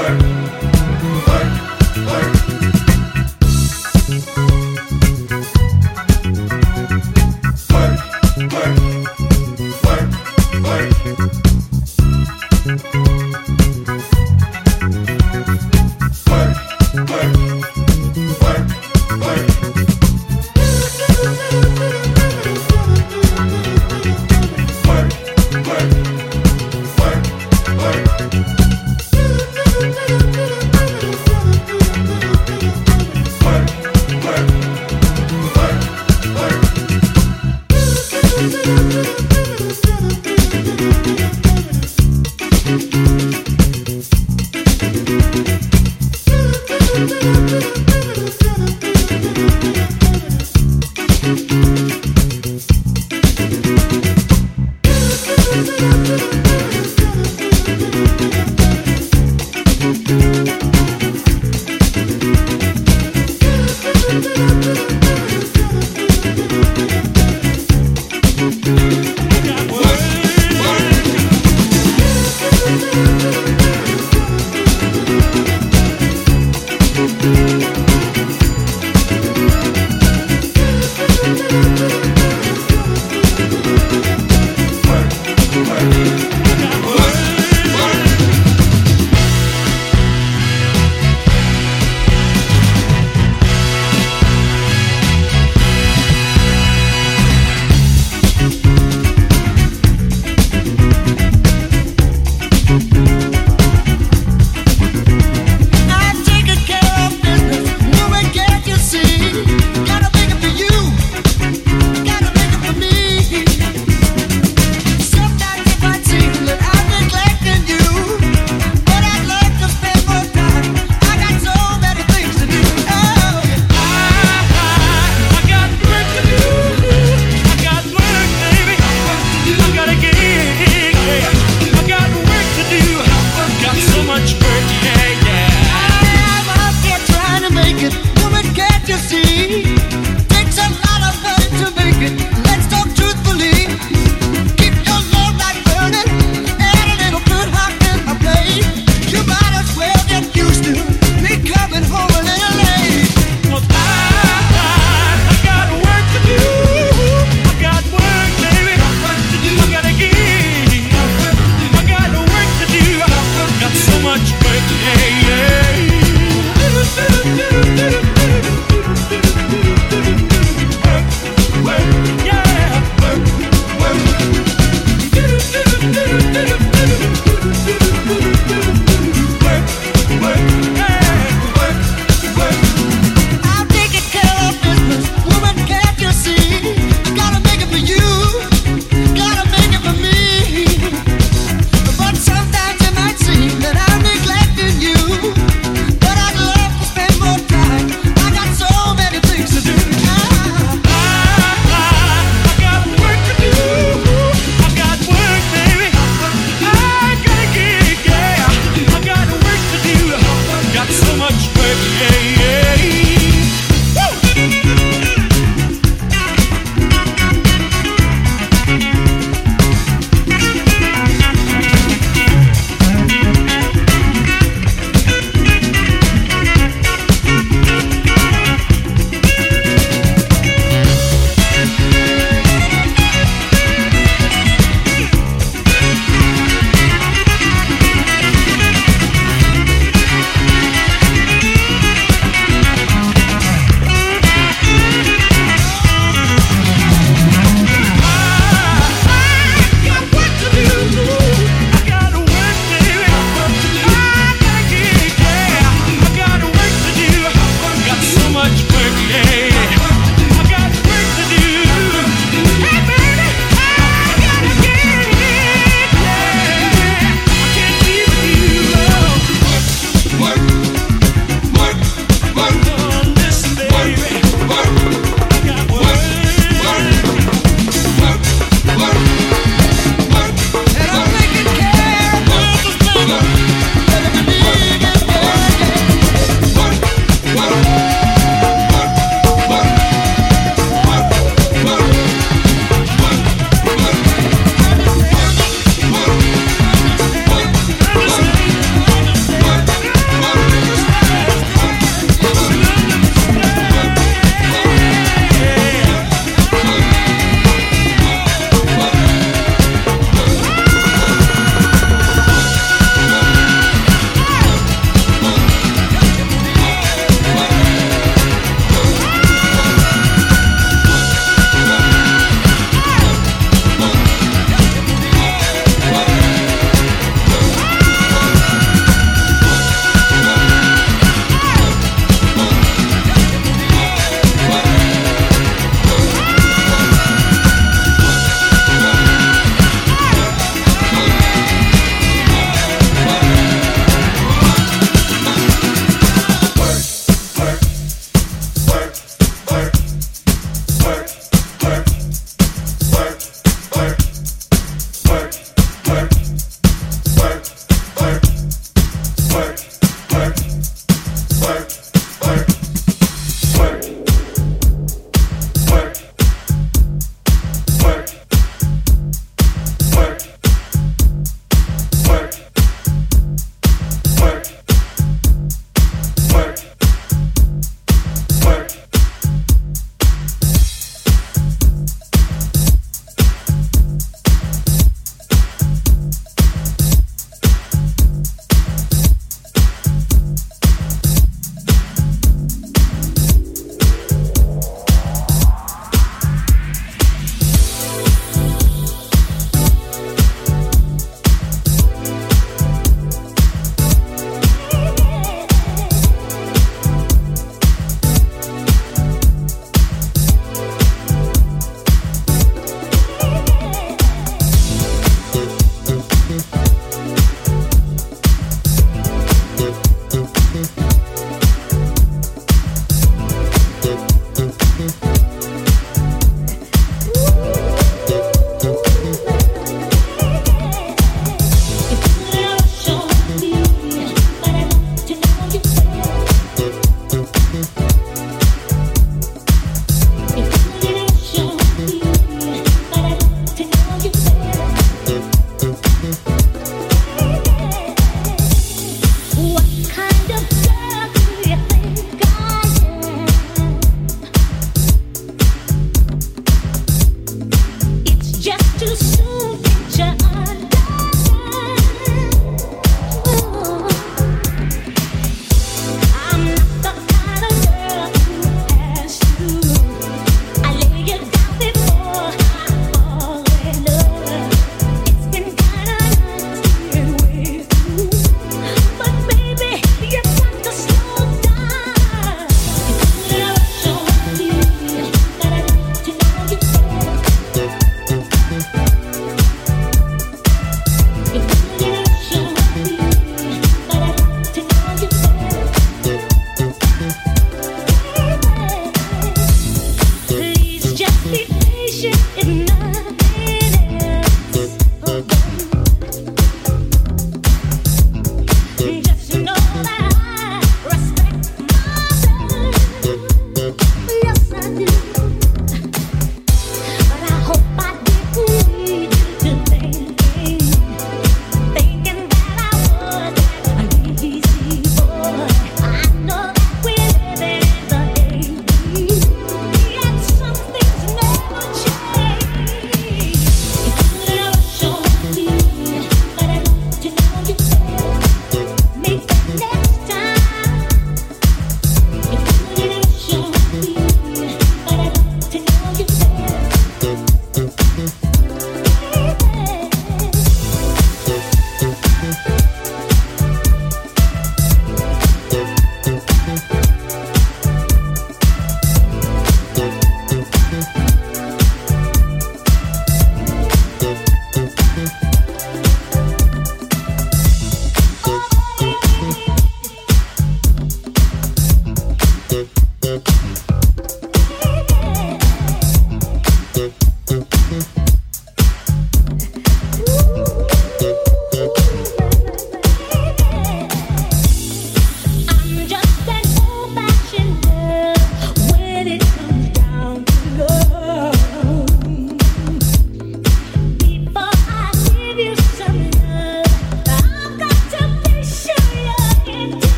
work.